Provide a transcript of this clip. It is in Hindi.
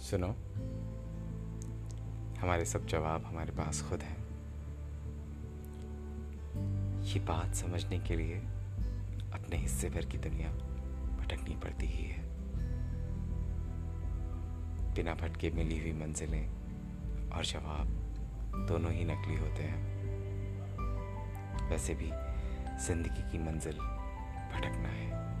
सुनो, हमारे सब जवाब हमारे पास खुद हैं। ये बात समझने के लिए अपने हिस्से भर की दुनिया भटकनी पड़ती ही है। बिना भटके मिली हुई मंजिलें और जवाब दोनों ही नकली होते हैं। वैसे भी ज़िंदगी की मंजिल भटकना है।